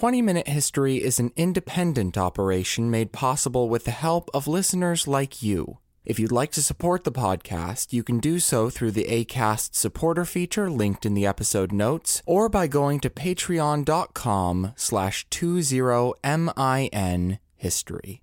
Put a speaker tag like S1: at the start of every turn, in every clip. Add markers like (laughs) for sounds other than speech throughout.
S1: 20 Minute History is an independent operation made possible with the help of listeners like you. If you'd like to support the podcast, you can do so through the ACAST supporter feature linked in the episode notes, or by going to patreon.com slash 20min history.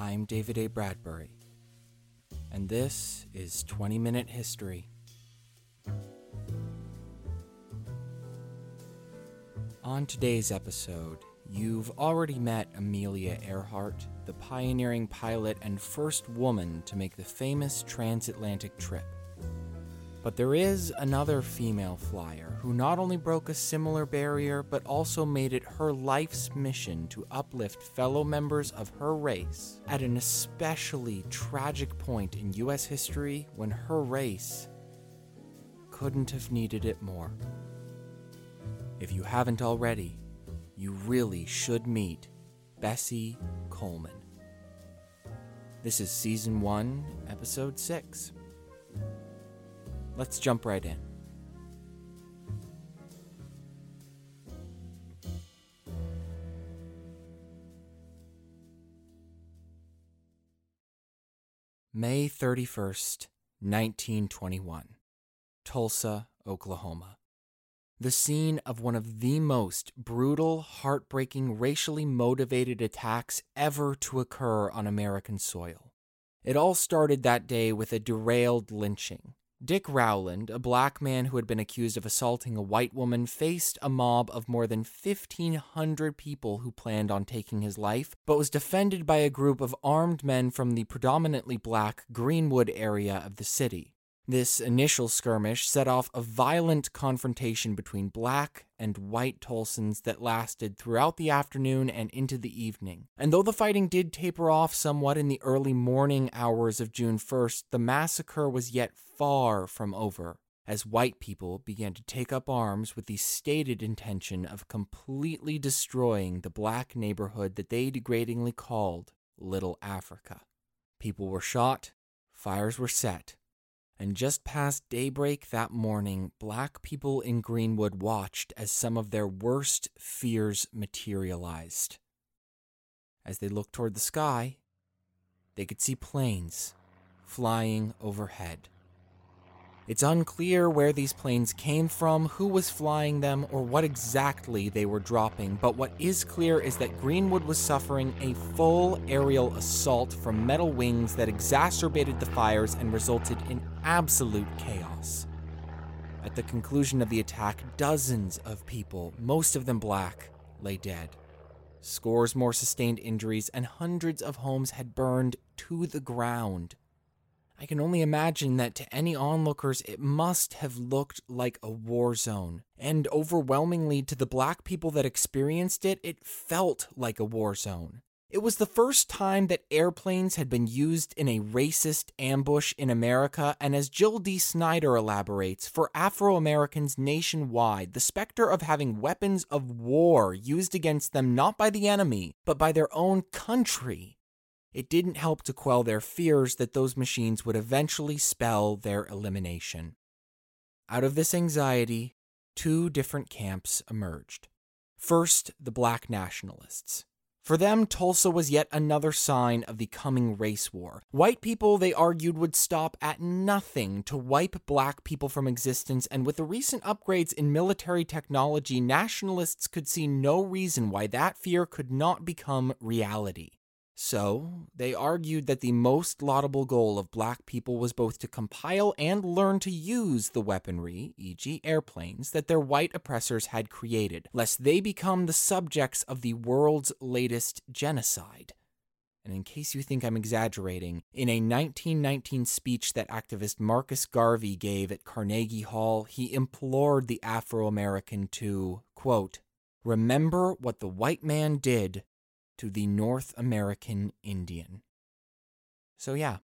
S1: I'm David A. Bradbury, and this is 20 Minute History. On today's episode, you've already met Amelia Earhart, the pioneering pilot and first woman to make the famous transatlantic trip. But there is another female flyer who not only broke a similar barrier, but also made it her life's mission to uplift fellow members of her race at an especially tragic point in U.S. history when her race couldn't have needed it more. If you haven't already, you really should meet Bessie Coleman. This is Season 1, Episode 6. Let's jump right in. May 31st, 1921. Tulsa, Oklahoma. The scene of one of the most brutal, heartbreaking, racially motivated attacks ever to occur on American soil. It all started that day with a derailed lynching. Dick Rowland, a black man who had been accused of assaulting a white woman, faced a mob of more than 1,500 people who planned on taking his life, but was defended by a group of armed men from the predominantly black Greenwood area of the city. This initial skirmish set off a violent confrontation between black and white Tulsans that lasted throughout the afternoon and into the evening. And though the fighting did taper off somewhat in the early morning hours of June 1st, the massacre was yet far from over, as white people began to take up arms with the stated intention of completely destroying the black neighborhood that they degradingly called Little Africa. People were shot, fires were set, and just past daybreak that morning, black people in Greenwood watched as some of their worst fears materialized. As they looked toward the sky, they could see planes flying overhead. It's unclear where these planes came from, who was flying them, or what exactly they were dropping, but what is clear is that Greenwood was suffering a full aerial assault from metal wings that exacerbated the fires and resulted in absolute chaos. At the conclusion of the attack, dozens of people, most of them black, lay dead. Scores more sustained injuries, and hundreds of homes had burned to the ground. I can only imagine that to any onlookers, it must have looked like a war zone. And overwhelmingly, to the black people that experienced it, it felt like a war zone. It was the first time that airplanes had been used in a racist ambush in America, and as Jill D. Snyder elaborates, for Afro Americans nationwide, the specter of having weapons of war used against them not by the enemy, but by their own country it didn't help to quell their fears that those machines would eventually spell their elimination. Out of this anxiety, two different camps emerged. First, the black nationalists. For them, Tulsa was yet another sign of the coming race war. White people, they argued, would stop at nothing to wipe black people from existence, and with the recent upgrades in military technology, nationalists could see no reason why that fear could not become reality. So, they argued that the most laudable goal of black people was both to compile and learn to use the weaponry, e.g., airplanes, that their white oppressors had created, lest they become the subjects of the world's latest genocide. And in case you think I'm exaggerating, in a 1919 speech that activist Marcus Garvey gave at Carnegie Hall, he implored the Afro American to, quote, remember what the white man did to the North American Indian. So, yeah.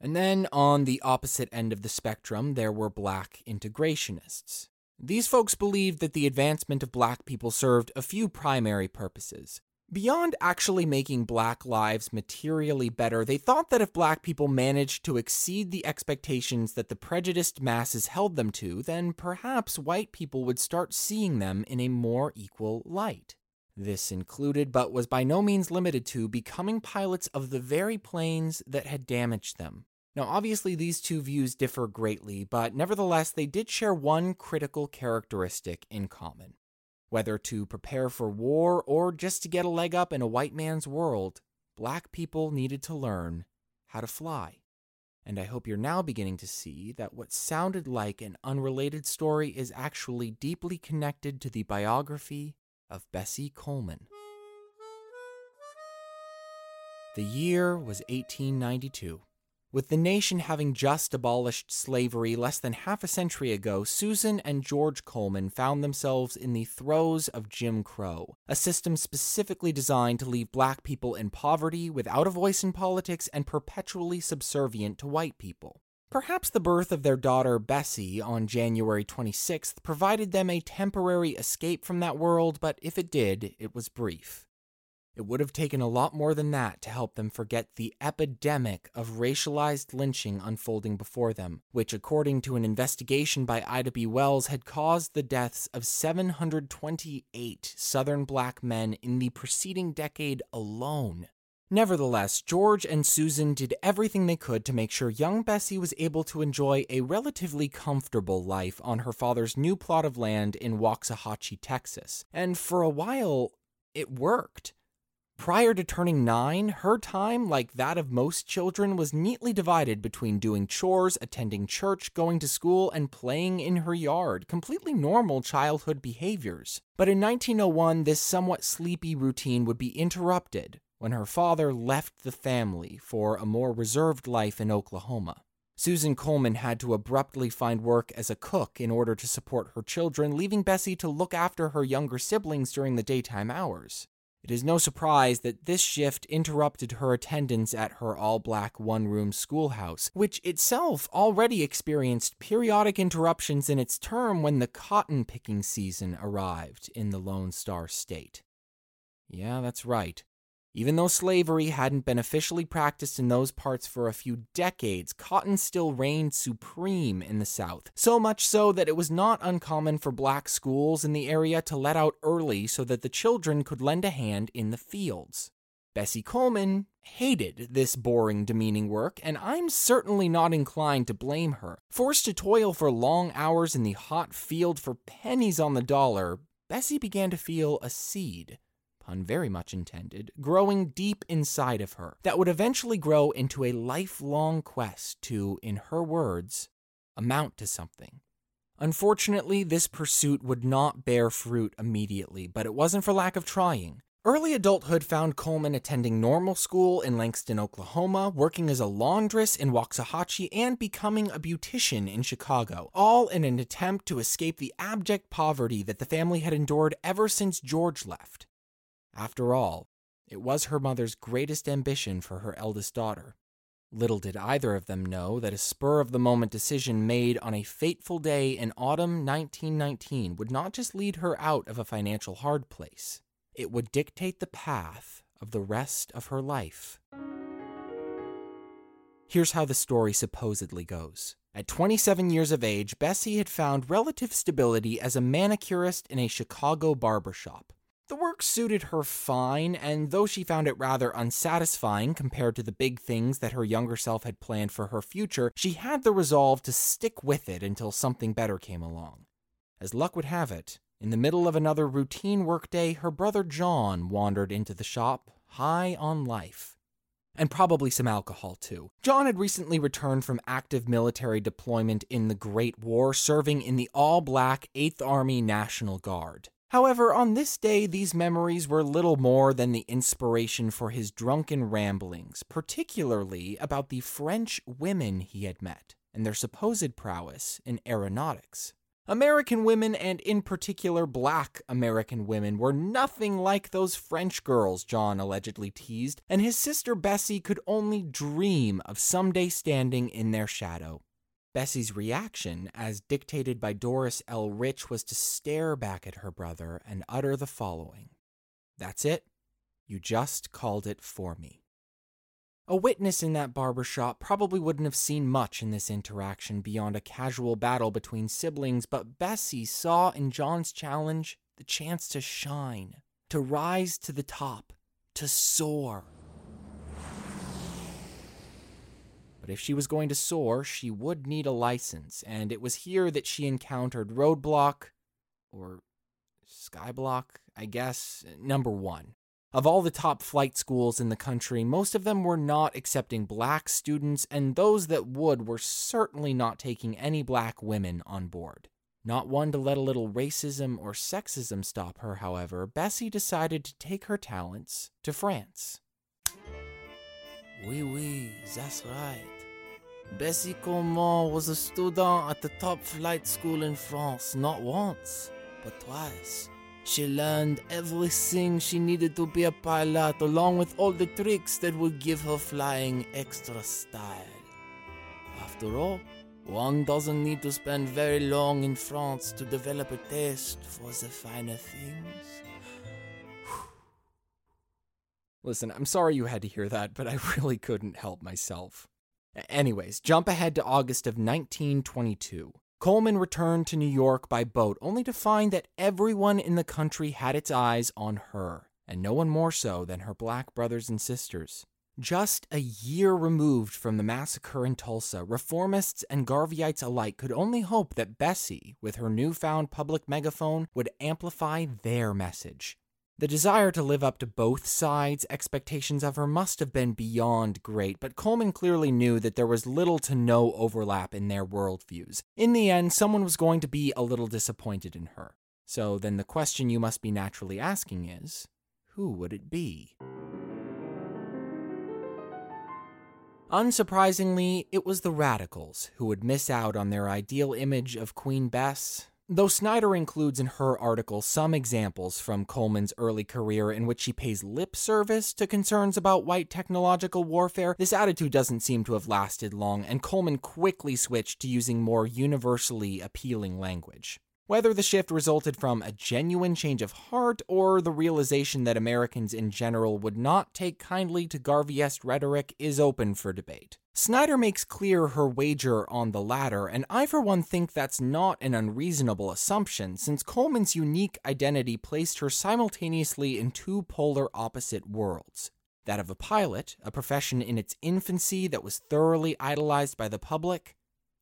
S1: And then on the opposite end of the spectrum, there were black integrationists. These folks believed that the advancement of black people served a few primary purposes. Beyond actually making black lives materially better, they thought that if black people managed to exceed the expectations that the prejudiced masses held them to, then perhaps white people would start seeing them in a more equal light. This included, but was by no means limited to, becoming pilots of the very planes that had damaged them. Now, obviously, these two views differ greatly, but nevertheless, they did share one critical characteristic in common. Whether to prepare for war or just to get a leg up in a white man's world, black people needed to learn how to fly. And I hope you're now beginning to see that what sounded like an unrelated story is actually deeply connected to the biography of Bessie Coleman. The year was 1892. With the nation having just abolished slavery less than half a century ago, Susan and George Coleman found themselves in the throes of Jim Crow, a system specifically designed to leave black people in poverty, without a voice in politics, and perpetually subservient to white people. Perhaps the birth of their daughter Bessie on January 26th provided them a temporary escape from that world, but if it did, it was brief. It would have taken a lot more than that to help them forget the epidemic of racialized lynching unfolding before them, which, according to an investigation by Ida B. Wells, had caused the deaths of 728 Southern black men in the preceding decade alone. Nevertheless, George and Susan did everything they could to make sure young Bessie was able to enjoy a relatively comfortable life on her father's new plot of land in Waxahachie, Texas. And for a while, it worked. Prior to turning nine, her time, like that of most children, was neatly divided between doing chores, attending church, going to school, and playing in her yard, completely normal childhood behaviors. But in 1901, this somewhat sleepy routine would be interrupted when her father left the family for a more reserved life in Oklahoma. Susan Coleman had to abruptly find work as a cook in order to support her children, leaving Bessie to look after her younger siblings during the daytime hours. It is no surprise that this shift interrupted her attendance at her all black one room schoolhouse, which itself already experienced periodic interruptions in its term when the cotton picking season arrived in the Lone Star State. Yeah, that's right. Even though slavery hadn't been officially practiced in those parts for a few decades, cotton still reigned supreme in the South. So much so that it was not uncommon for black schools in the area to let out early so that the children could lend a hand in the fields. Bessie Coleman hated this boring, demeaning work, and I'm certainly not inclined to blame her. Forced to toil for long hours in the hot field for pennies on the dollar, Bessie began to feel a seed pun very much intended, growing deep inside of her that would eventually grow into a lifelong quest to, in her words, amount to something. Unfortunately, this pursuit would not bear fruit immediately, but it wasn't for lack of trying. Early adulthood found Coleman attending normal school in Langston, Oklahoma, working as a laundress in Waxahachie, and becoming a beautician in Chicago, all in an attempt to escape the abject poverty that the family had endured ever since George left. After all, it was her mother's greatest ambition for her eldest daughter. Little did either of them know that a spur of the moment decision made on a fateful day in autumn 1919 would not just lead her out of a financial hard place, it would dictate the path of the rest of her life. Here's how the story supposedly goes. At 27 years of age, Bessie had found relative stability as a manicurist in a Chicago barbershop. The work suited her fine, and though she found it rather unsatisfying compared to the big things that her younger self had planned for her future, she had the resolve to stick with it until something better came along. As luck would have it, in the middle of another routine workday, her brother John wandered into the shop, high on life. And probably some alcohol, too. John had recently returned from active military deployment in the Great War, serving in the all black 8th Army National Guard. However, on this day, these memories were little more than the inspiration for his drunken ramblings, particularly about the French women he had met and their supposed prowess in aeronautics. American women, and in particular black American women, were nothing like those French girls John allegedly teased, and his sister Bessie could only dream of someday standing in their shadow. Bessie's reaction, as dictated by Doris L. Rich, was to stare back at her brother and utter the following That's it. You just called it for me. A witness in that barber shop probably wouldn't have seen much in this interaction beyond a casual battle between siblings, but Bessie saw in John's challenge the chance to shine, to rise to the top, to soar. But if she was going to soar, she would need a license, and it was here that she encountered roadblock, or skyblock, I guess, number one. Of all the top flight schools in the country, most of them were not accepting black students, and those that would were certainly not taking any black women on board. Not one to let a little racism or sexism stop her, however, Bessie decided to take her talents to France.
S2: Oui, oui, that's right. Bessie Coleman was a student at the top flight school in France, not once, but twice. She learned everything she needed to be a pilot, along with all the tricks that would give her flying extra style. After all, one doesn't need to spend very long in France to develop a taste for the finer things.
S1: Listen, I'm sorry you had to hear that, but I (laughs) really couldn't help myself. Anyways, jump ahead to August of 1922. Coleman returned to New York by boat, only to find that everyone in the country had its eyes on her, and no one more so than her black brothers and sisters. Just a year removed from the massacre in Tulsa, reformists and Garveyites alike could only hope that Bessie, with her newfound public megaphone, would amplify their message. The desire to live up to both sides' expectations of her must have been beyond great, but Coleman clearly knew that there was little to no overlap in their worldviews. In the end, someone was going to be a little disappointed in her. So then the question you must be naturally asking is who would it be? Unsurprisingly, it was the radicals who would miss out on their ideal image of Queen Bess Though Snyder includes in her article some examples from Coleman's early career in which she pays lip service to concerns about white technological warfare, this attitude doesn't seem to have lasted long, and Coleman quickly switched to using more universally appealing language. Whether the shift resulted from a genuine change of heart or the realization that Americans in general would not take kindly to Garveyist rhetoric is open for debate. Snyder makes clear her wager on the latter, and I for one think that's not an unreasonable assumption, since Coleman's unique identity placed her simultaneously in two polar opposite worlds that of a pilot, a profession in its infancy that was thoroughly idolized by the public,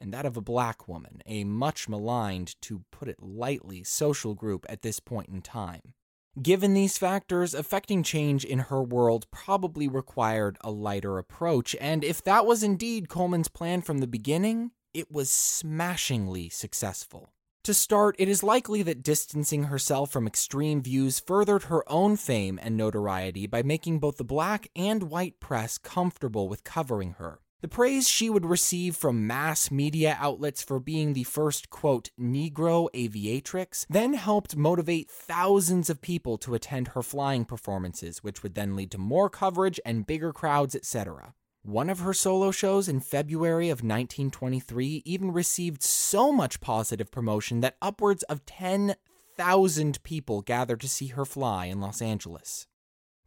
S1: and that of a black woman, a much maligned, to put it lightly, social group at this point in time. Given these factors, affecting change in her world probably required a lighter approach, and if that was indeed Coleman's plan from the beginning, it was smashingly successful. To start, it is likely that distancing herself from extreme views furthered her own fame and notoriety by making both the black and white press comfortable with covering her. The praise she would receive from mass media outlets for being the first, quote, Negro aviatrix then helped motivate thousands of people to attend her flying performances, which would then lead to more coverage and bigger crowds, etc. One of her solo shows in February of 1923 even received so much positive promotion that upwards of 10,000 people gathered to see her fly in Los Angeles.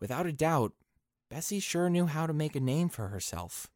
S1: Without a doubt, Bessie sure knew how to make a name for herself.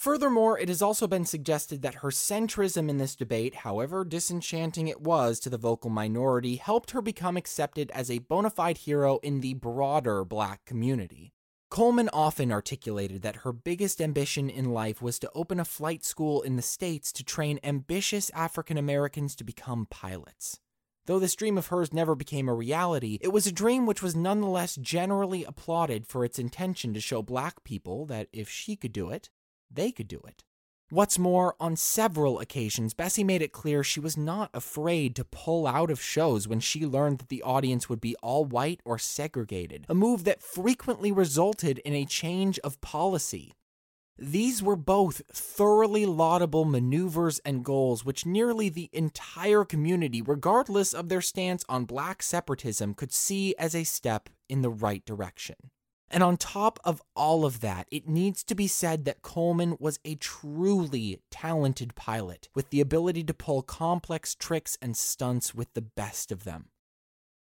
S1: Furthermore, it has also been suggested that her centrism in this debate, however disenchanting it was to the vocal minority, helped her become accepted as a bona fide hero in the broader black community. Coleman often articulated that her biggest ambition in life was to open a flight school in the States to train ambitious African Americans to become pilots. Though this dream of hers never became a reality, it was a dream which was nonetheless generally applauded for its intention to show black people that if she could do it, they could do it. What's more, on several occasions, Bessie made it clear she was not afraid to pull out of shows when she learned that the audience would be all white or segregated, a move that frequently resulted in a change of policy. These were both thoroughly laudable maneuvers and goals which nearly the entire community, regardless of their stance on black separatism, could see as a step in the right direction. And on top of all of that, it needs to be said that Coleman was a truly talented pilot with the ability to pull complex tricks and stunts with the best of them.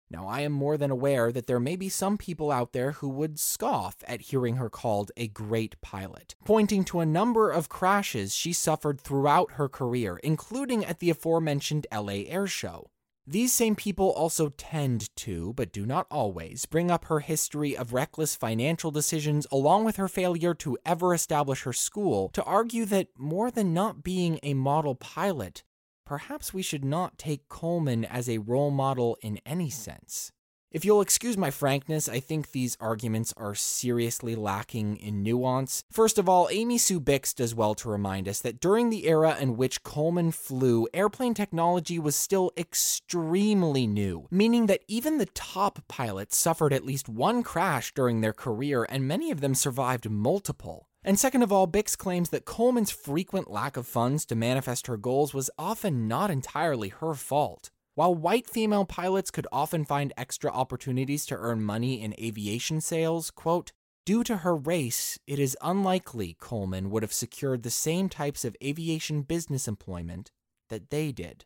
S1: Now, I am more than aware that there may be some people out there who would scoff at hearing her called a great pilot, pointing to a number of crashes she suffered throughout her career, including at the aforementioned LA Air Show. These same people also tend to, but do not always, bring up her history of reckless financial decisions along with her failure to ever establish her school to argue that more than not being a model pilot, perhaps we should not take Coleman as a role model in any sense. If you'll excuse my frankness, I think these arguments are seriously lacking in nuance. First of all, Amy Sue Bix does well to remind us that during the era in which Coleman flew, airplane technology was still extremely new, meaning that even the top pilots suffered at least one crash during their career, and many of them survived multiple. And second of all, Bix claims that Coleman's frequent lack of funds to manifest her goals was often not entirely her fault. While white female pilots could often find extra opportunities to earn money in aviation sales, quote, due to her race, it is unlikely Coleman would have secured the same types of aviation business employment that they did.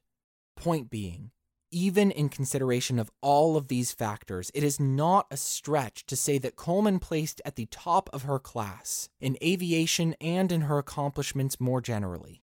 S1: Point being, even in consideration of all of these factors, it is not a stretch to say that Coleman placed at the top of her class in aviation and in her accomplishments more generally.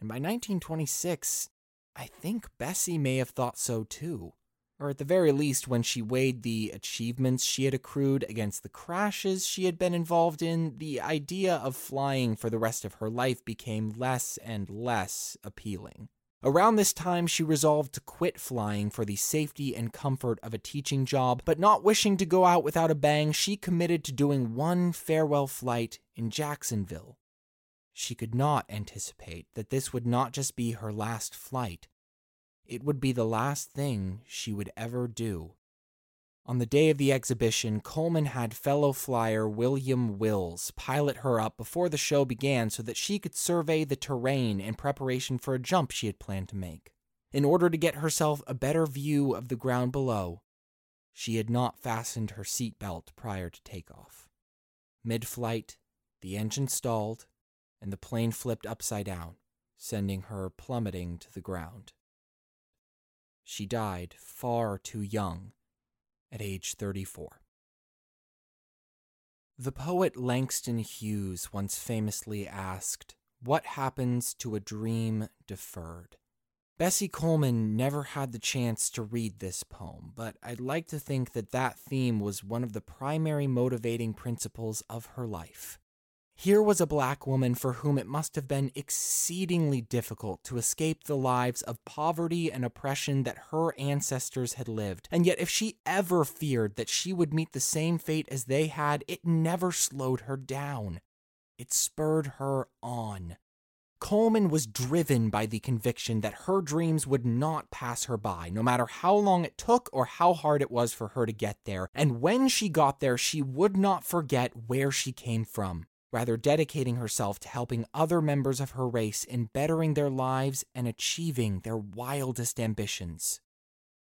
S1: And by 1926, I think Bessie may have thought so too. Or at the very least, when she weighed the achievements she had accrued against the crashes she had been involved in, the idea of flying for the rest of her life became less and less appealing. Around this time, she resolved to quit flying for the safety and comfort of a teaching job, but not wishing to go out without a bang, she committed to doing one farewell flight in Jacksonville. She could not anticipate that this would not just be her last flight, it would be the last thing she would ever do. On the day of the exhibition, Coleman had fellow flyer William Wills pilot her up before the show began so that she could survey the terrain in preparation for a jump she had planned to make. In order to get herself a better view of the ground below, she had not fastened her seatbelt prior to takeoff. Mid flight, the engine stalled, and the plane flipped upside down, sending her plummeting to the ground. She died far too young at age 34. The poet Langston Hughes once famously asked, What happens to a dream deferred? Bessie Coleman never had the chance to read this poem, but I'd like to think that that theme was one of the primary motivating principles of her life. Here was a black woman for whom it must have been exceedingly difficult to escape the lives of poverty and oppression that her ancestors had lived. And yet, if she ever feared that she would meet the same fate as they had, it never slowed her down. It spurred her on. Coleman was driven by the conviction that her dreams would not pass her by, no matter how long it took or how hard it was for her to get there. And when she got there, she would not forget where she came from rather dedicating herself to helping other members of her race in bettering their lives and achieving their wildest ambitions.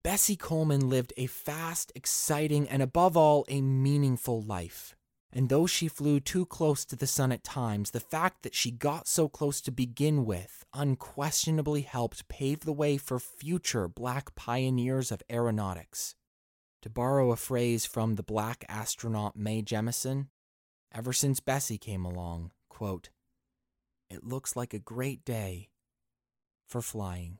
S1: Bessie Coleman lived a fast, exciting, and above all, a meaningful life. And though she flew too close to the sun at times, the fact that she got so close to begin with unquestionably helped pave the way for future black pioneers of aeronautics. To borrow a phrase from the black astronaut Mae Jemison, ever since Bessie came along, quote, it looks like a great day for flying.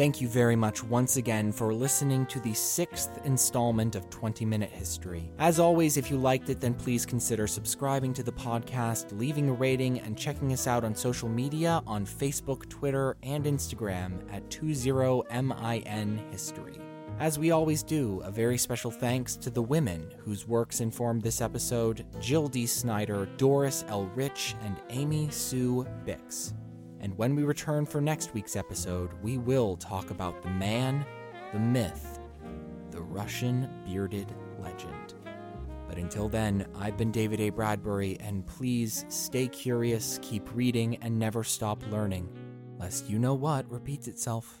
S1: Thank you very much once again for listening to the sixth installment of 20 Minute History. As always, if you liked it, then please consider subscribing to the podcast, leaving a rating, and checking us out on social media on Facebook, Twitter, and Instagram at 20MIN History. As we always do, a very special thanks to the women whose works informed this episode Jill D. Snyder, Doris L. Rich, and Amy Sue Bix. And when we return for next week's episode, we will talk about the man, the myth, the Russian bearded legend. But until then, I've been David A. Bradbury, and please stay curious, keep reading, and never stop learning, lest you know what repeats itself.